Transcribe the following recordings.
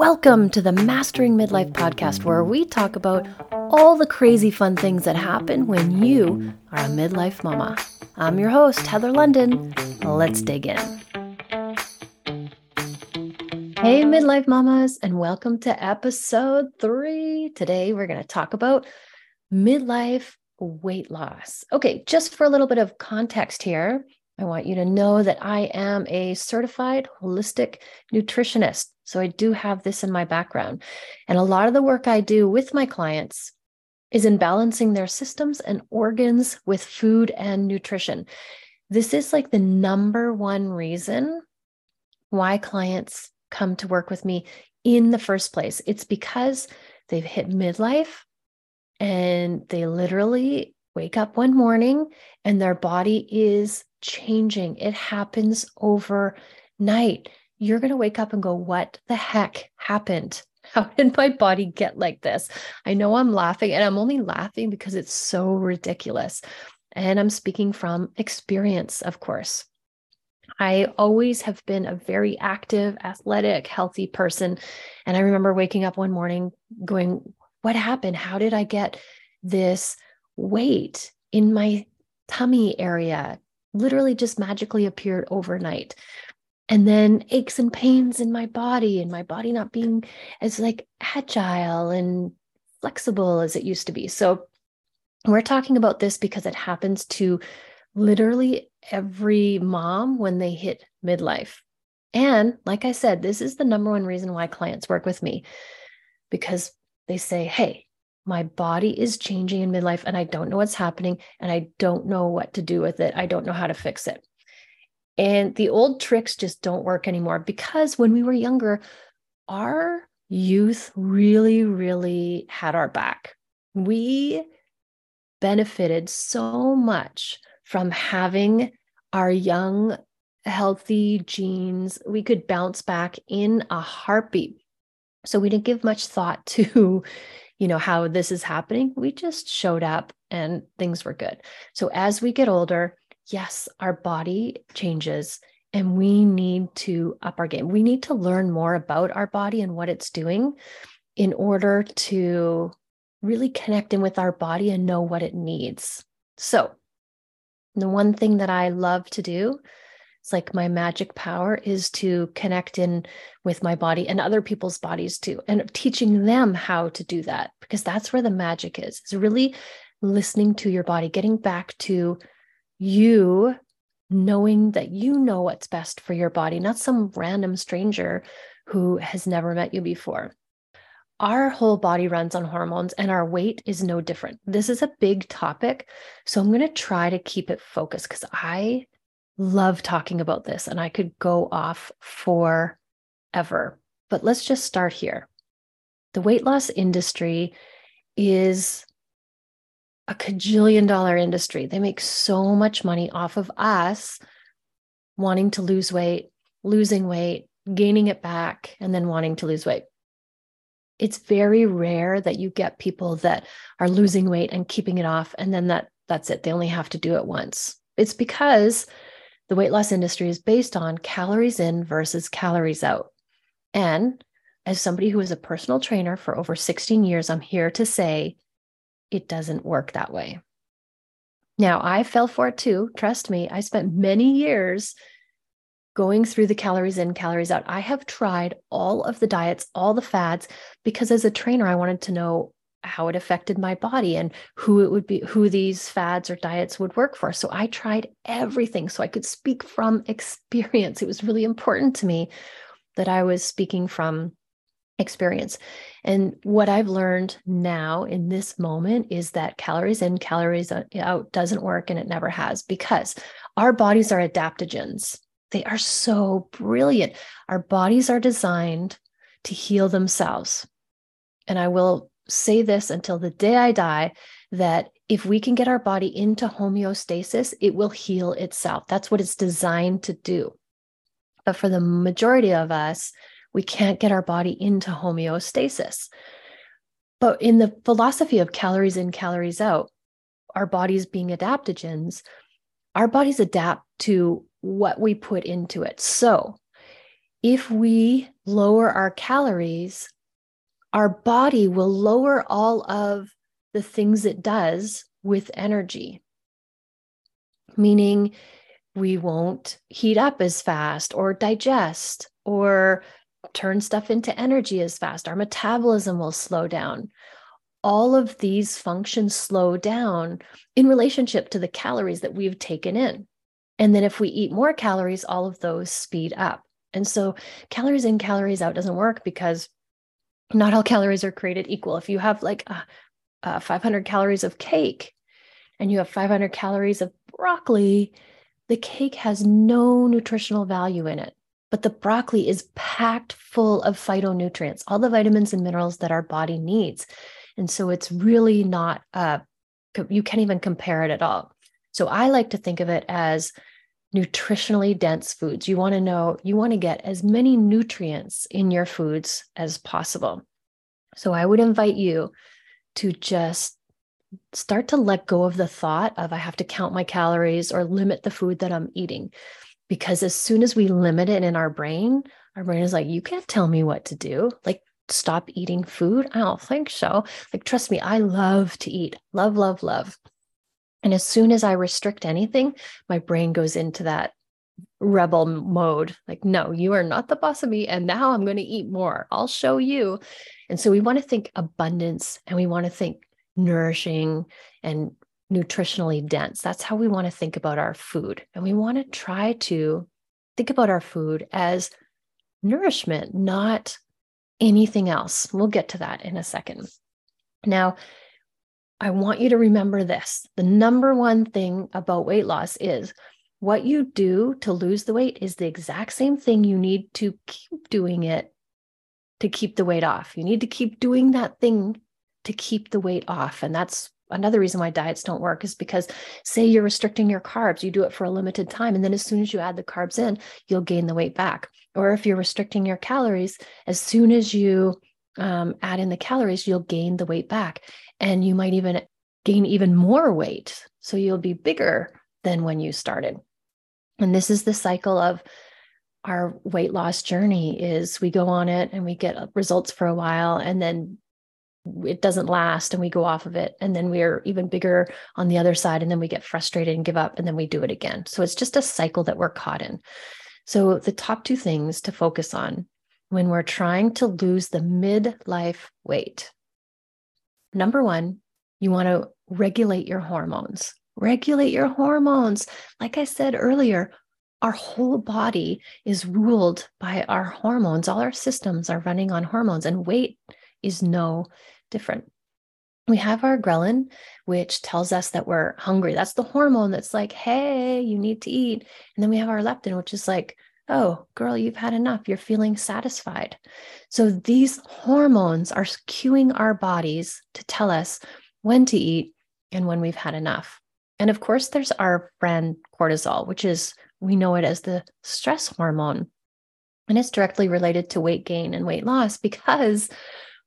Welcome to the Mastering Midlife podcast, where we talk about all the crazy fun things that happen when you are a midlife mama. I'm your host, Heather London. Let's dig in. Hey, midlife mamas, and welcome to episode three. Today, we're going to talk about midlife weight loss. Okay, just for a little bit of context here, I want you to know that I am a certified holistic nutritionist. So I do have this in my background. And a lot of the work I do with my clients is in balancing their systems and organs with food and nutrition. This is like the number one reason why clients come to work with me in the first place. It's because they've hit midlife and they literally wake up one morning and their body is changing. It happens overnight. You're going to wake up and go, What the heck happened? How did my body get like this? I know I'm laughing and I'm only laughing because it's so ridiculous. And I'm speaking from experience, of course. I always have been a very active, athletic, healthy person. And I remember waking up one morning going, What happened? How did I get this weight in my tummy area? Literally just magically appeared overnight. And then aches and pains in my body and my body not being as like agile and flexible as it used to be. So we're talking about this because it happens to literally every mom when they hit midlife. And like i said this is the number one reason why clients work with me because they say hey my body is changing in midlife and I don't know what's happening and I don't know what to do with it. I don't know how to fix it. And the old tricks just don't work anymore because when we were younger, our youth really, really had our back. We benefited so much from having our young, healthy genes. We could bounce back in a heartbeat. So we didn't give much thought to you know how this is happening we just showed up and things were good. So as we get older yes our body changes and we need to up our game. We need to learn more about our body and what it's doing in order to really connect in with our body and know what it needs. So the one thing that i love to do it's like my magic power is to connect in with my body and other people's bodies too, and teaching them how to do that because that's where the magic is. It's really listening to your body, getting back to you knowing that you know what's best for your body, not some random stranger who has never met you before. Our whole body runs on hormones and our weight is no different. This is a big topic. So I'm going to try to keep it focused because I love talking about this and I could go off forever. But let's just start here. The weight loss industry is a cajillion dollar industry. They make so much money off of us wanting to lose weight, losing weight, gaining it back, and then wanting to lose weight. It's very rare that you get people that are losing weight and keeping it off, and then that that's it. They only have to do it once. It's because the weight loss industry is based on calories in versus calories out. And as somebody who is a personal trainer for over 16 years, I'm here to say it doesn't work that way. Now, I fell for it too. Trust me, I spent many years going through the calories in, calories out. I have tried all of the diets, all the fads, because as a trainer, I wanted to know how it affected my body and who it would be who these fads or diets would work for. So i tried everything so i could speak from experience. It was really important to me that i was speaking from experience. And what i've learned now in this moment is that calories in calories out doesn't work and it never has because our bodies are adaptogens. They are so brilliant. Our bodies are designed to heal themselves. And i will say this until the day I die that if we can get our body into homeostasis, it will heal itself. That's what it's designed to do. But for the majority of us, we can't get our body into homeostasis. But in the philosophy of calories in, calories out, our bodies being adaptogens, our bodies adapt to what we put into it. So if we lower our calories, our body will lower all of the things it does with energy, meaning we won't heat up as fast or digest or turn stuff into energy as fast. Our metabolism will slow down. All of these functions slow down in relationship to the calories that we've taken in. And then if we eat more calories, all of those speed up. And so calories in, calories out doesn't work because not all calories are created equal. If you have like uh, uh, 500 calories of cake and you have 500 calories of broccoli, the cake has no nutritional value in it. But the broccoli is packed full of phytonutrients, all the vitamins and minerals that our body needs. And so it's really not, uh, you can't even compare it at all. So I like to think of it as nutritionally dense foods. You want to know, you want to get as many nutrients in your foods as possible. So I would invite you to just start to let go of the thought of I have to count my calories or limit the food that I'm eating. Because as soon as we limit it in our brain, our brain is like, you can't tell me what to do. Like, stop eating food. I don't think so. Like, trust me, I love to eat, love, love, love. And as soon as I restrict anything, my brain goes into that rebel mode like, no, you are not the boss of me. And now I'm going to eat more. I'll show you. And so we want to think abundance and we want to think nourishing and nutritionally dense. That's how we want to think about our food. And we want to try to think about our food as nourishment, not anything else. We'll get to that in a second. Now, I want you to remember this. The number one thing about weight loss is what you do to lose the weight is the exact same thing you need to keep doing it to keep the weight off. You need to keep doing that thing to keep the weight off. And that's another reason why diets don't work is because say you're restricting your carbs, you do it for a limited time. And then as soon as you add the carbs in, you'll gain the weight back. Or if you're restricting your calories, as soon as you um, add in the calories, you'll gain the weight back and you might even gain even more weight. So you'll be bigger than when you started. And this is the cycle of our weight loss journey is we go on it and we get results for a while and then it doesn't last and we go off of it and then we're even bigger on the other side and then we get frustrated and give up and then we do it again. So it's just a cycle that we're caught in. So the top two things to focus on when we're trying to lose the midlife weight Number one, you want to regulate your hormones. Regulate your hormones. Like I said earlier, our whole body is ruled by our hormones. All our systems are running on hormones, and weight is no different. We have our ghrelin, which tells us that we're hungry. That's the hormone that's like, hey, you need to eat. And then we have our leptin, which is like, oh, girl, you've had enough. You're feeling satisfied. So these hormones are cueing our bodies to tell us when to eat and when we've had enough. And of course, there's our friend cortisol, which is, we know it as the stress hormone. And it's directly related to weight gain and weight loss because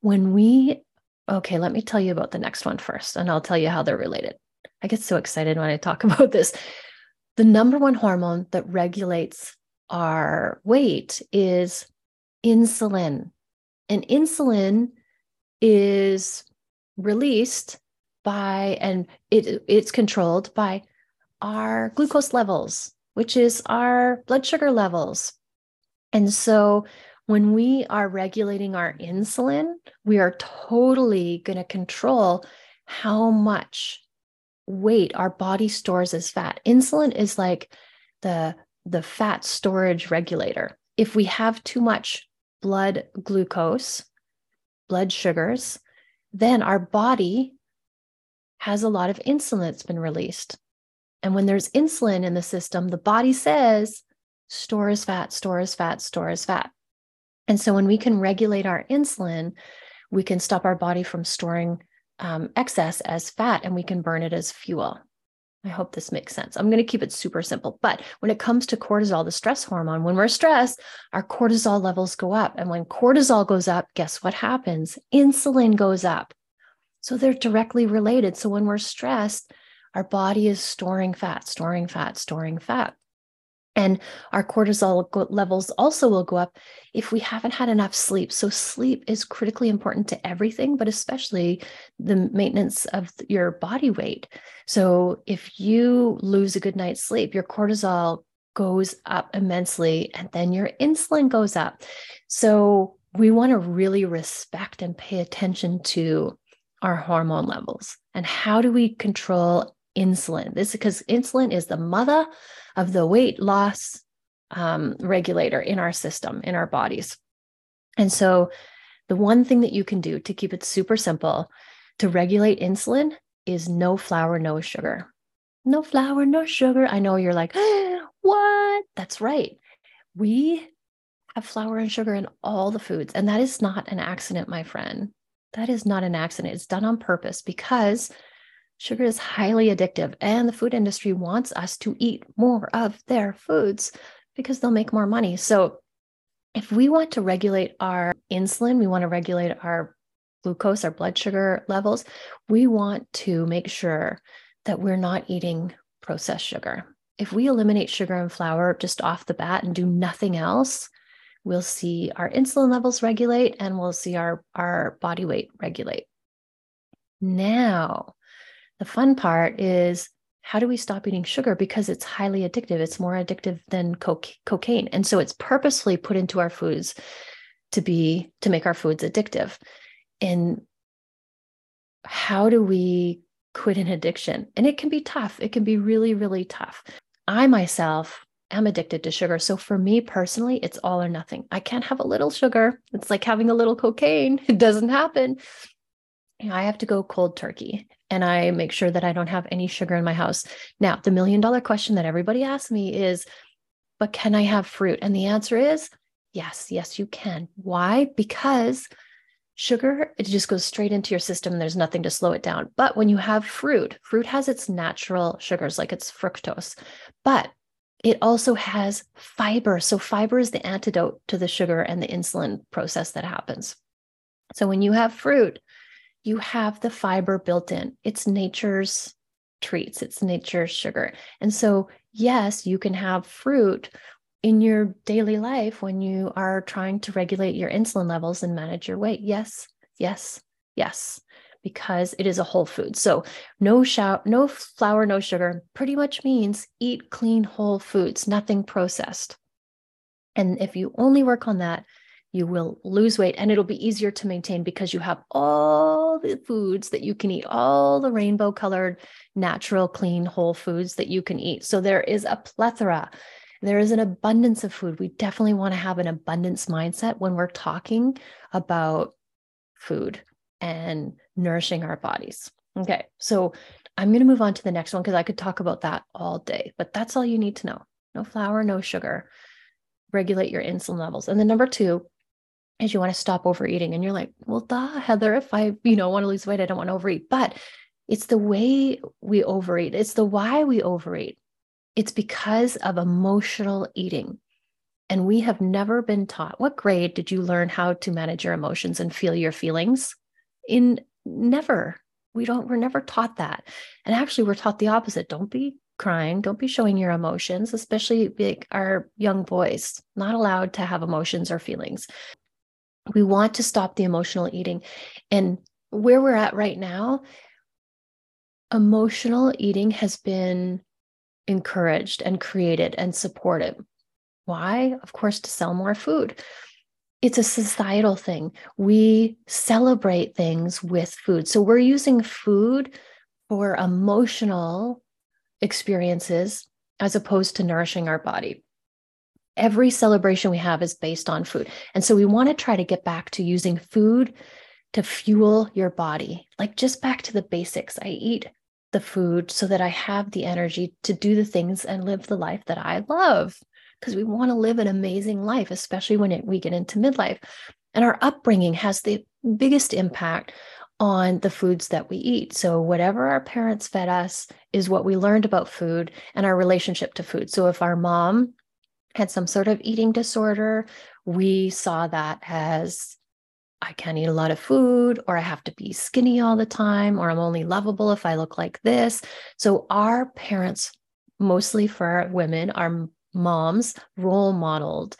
when we, okay, let me tell you about the next one first, and I'll tell you how they're related. I get so excited when I talk about this. The number one hormone that regulates our weight is insulin. And insulin is released by and it it's controlled by our glucose levels, which is our blood sugar levels. And so when we are regulating our insulin, we are totally going to control how much weight our body stores as fat. Insulin is like the the fat storage regulator. If we have too much blood glucose, blood sugars, then our body has a lot of insulin that's been released. And when there's insulin in the system, the body says, store as fat, store as fat, store as fat. And so when we can regulate our insulin, we can stop our body from storing um, excess as fat and we can burn it as fuel. I hope this makes sense. I'm going to keep it super simple. But when it comes to cortisol, the stress hormone, when we're stressed, our cortisol levels go up. And when cortisol goes up, guess what happens? Insulin goes up. So they're directly related. So when we're stressed, our body is storing fat, storing fat, storing fat. And our cortisol levels also will go up if we haven't had enough sleep. So, sleep is critically important to everything, but especially the maintenance of your body weight. So, if you lose a good night's sleep, your cortisol goes up immensely and then your insulin goes up. So, we want to really respect and pay attention to our hormone levels and how do we control insulin. This is because insulin is the mother of the weight loss um, regulator in our system, in our bodies. And so, the one thing that you can do to keep it super simple to regulate insulin is no flour, no sugar. No flour, no sugar. I know you're like, what? That's right. We have flour and sugar in all the foods. And that is not an accident, my friend. That is not an accident. It's done on purpose because Sugar is highly addictive, and the food industry wants us to eat more of their foods because they'll make more money. So, if we want to regulate our insulin, we want to regulate our glucose, our blood sugar levels, we want to make sure that we're not eating processed sugar. If we eliminate sugar and flour just off the bat and do nothing else, we'll see our insulin levels regulate and we'll see our, our body weight regulate. Now, the fun part is how do we stop eating sugar? Because it's highly addictive. It's more addictive than co- cocaine. And so it's purposely put into our foods to be to make our foods addictive. And how do we quit an addiction? And it can be tough. It can be really really tough. I myself am addicted to sugar. So for me personally it's all or nothing. I can't have a little sugar. It's like having a little cocaine. It doesn't happen. I have to go cold turkey and I make sure that I don't have any sugar in my house. Now, the million dollar question that everybody asks me is, but can I have fruit? And the answer is yes, yes, you can. Why? Because sugar, it just goes straight into your system and there's nothing to slow it down. But when you have fruit, fruit has its natural sugars, like it's fructose, but it also has fiber. So, fiber is the antidote to the sugar and the insulin process that happens. So, when you have fruit, you have the fiber built in. It's nature's treats, it's nature's sugar. And so, yes, you can have fruit in your daily life when you are trying to regulate your insulin levels and manage your weight. Yes, yes, yes, because it is a whole food. So, no shout, no flour, no sugar pretty much means eat clean whole foods, nothing processed. And if you only work on that, you will lose weight and it'll be easier to maintain because you have all the foods that you can eat, all the rainbow colored, natural, clean, whole foods that you can eat. So there is a plethora. There is an abundance of food. We definitely want to have an abundance mindset when we're talking about food and nourishing our bodies. Okay, so I'm going to move on to the next one because I could talk about that all day, but that's all you need to know. No flour, no sugar. Regulate your insulin levels. And then number two, is you want to stop overeating. And you're like, well, duh, Heather, if I, you know, want to lose weight, I don't want to overeat. But it's the way we overeat, it's the why we overeat. It's because of emotional eating. And we have never been taught. What grade did you learn how to manage your emotions and feel your feelings? In never. We don't, we're never taught that. And actually, we're taught the opposite. Don't be crying. Don't be showing your emotions, especially like our young boys, not allowed to have emotions or feelings we want to stop the emotional eating. And where we're at right now, emotional eating has been encouraged and created and supported. Why? Of course, to sell more food. It's a societal thing. We celebrate things with food. So we're using food for emotional experiences as opposed to nourishing our body every celebration we have is based on food. And so we want to try to get back to using food to fuel your body, like just back to the basics. I eat the food so that I have the energy to do the things and live the life that I love. Because we want to live an amazing life, especially when it, we get into midlife. And our upbringing has the biggest impact on the foods that we eat. So, whatever our parents fed us is what we learned about food and our relationship to food. So, if our mom had some sort of eating disorder, we saw that as I can't eat a lot of food, or I have to be skinny all the time, or I'm only lovable if I look like this. So, our parents, mostly for women, our moms role modeled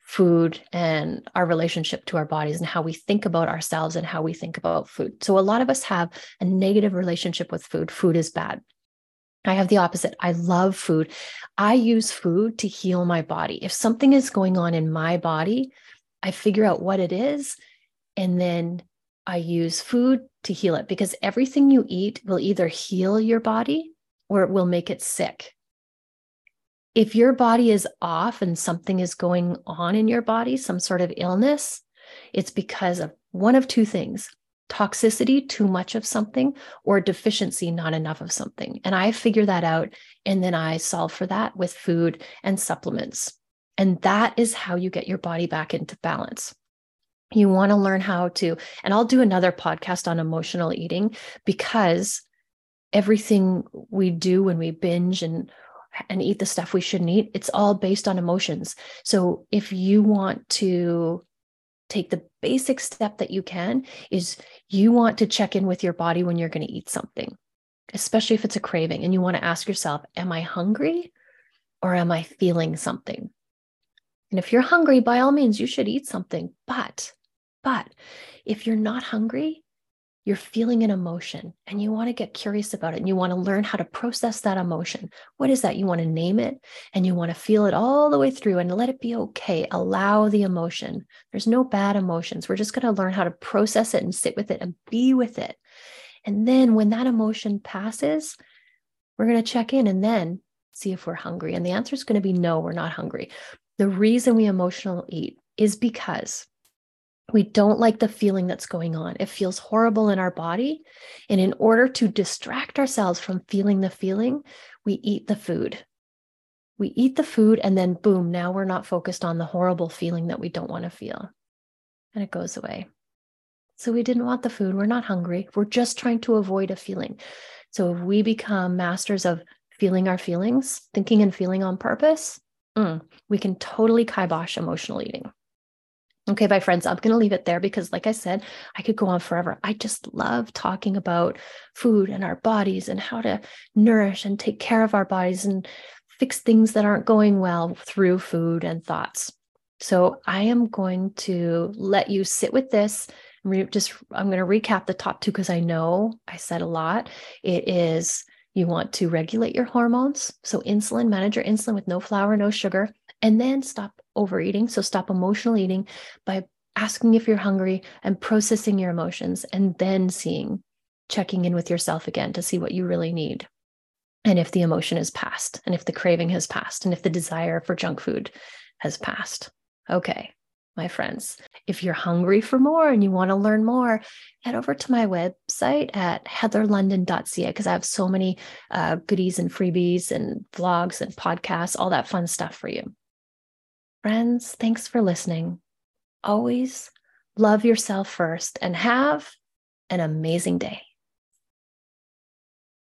food and our relationship to our bodies and how we think about ourselves and how we think about food. So, a lot of us have a negative relationship with food. Food is bad. I have the opposite. I love food. I use food to heal my body. If something is going on in my body, I figure out what it is and then I use food to heal it because everything you eat will either heal your body or it will make it sick. If your body is off and something is going on in your body, some sort of illness, it's because of one of two things toxicity, too much of something, or deficiency, not enough of something. And I figure that out and then I solve for that with food and supplements. And that is how you get your body back into balance. You want to learn how to, and I'll do another podcast on emotional eating because everything we do when we binge and and eat the stuff we shouldn't eat it's all based on emotions so if you want to take the basic step that you can is you want to check in with your body when you're going to eat something especially if it's a craving and you want to ask yourself am i hungry or am i feeling something? And if you're hungry by all means you should eat something but but if you're not hungry you're feeling an emotion and you want to get curious about it and you want to learn how to process that emotion. What is that? You want to name it and you want to feel it all the way through and let it be okay. Allow the emotion. There's no bad emotions. We're just going to learn how to process it and sit with it and be with it. And then when that emotion passes, we're going to check in and then see if we're hungry. And the answer is going to be no, we're not hungry. The reason we emotional eat is because we don't like the feeling that's going on. It feels horrible in our body. And in order to distract ourselves from feeling the feeling, we eat the food. We eat the food, and then boom, now we're not focused on the horrible feeling that we don't want to feel. And it goes away. So we didn't want the food. We're not hungry. We're just trying to avoid a feeling. So if we become masters of feeling our feelings, thinking and feeling on purpose, mm, we can totally kibosh emotional eating. Okay, my friends, I'm going to leave it there because, like I said, I could go on forever. I just love talking about food and our bodies and how to nourish and take care of our bodies and fix things that aren't going well through food and thoughts. So, I am going to let you sit with this. Just, I'm going to recap the top two because I know I said a lot. It is you want to regulate your hormones. So, insulin, manage your insulin with no flour, no sugar, and then stop overeating. So stop emotional eating by asking if you're hungry and processing your emotions and then seeing, checking in with yourself again to see what you really need. And if the emotion is passed, and if the craving has passed, and if the desire for junk food has passed. Okay, my friends, if you're hungry for more and you want to learn more, head over to my website at heatherlondon.ca because I have so many uh, goodies and freebies and vlogs and podcasts, all that fun stuff for you. Friends, thanks for listening. Always love yourself first and have an amazing day.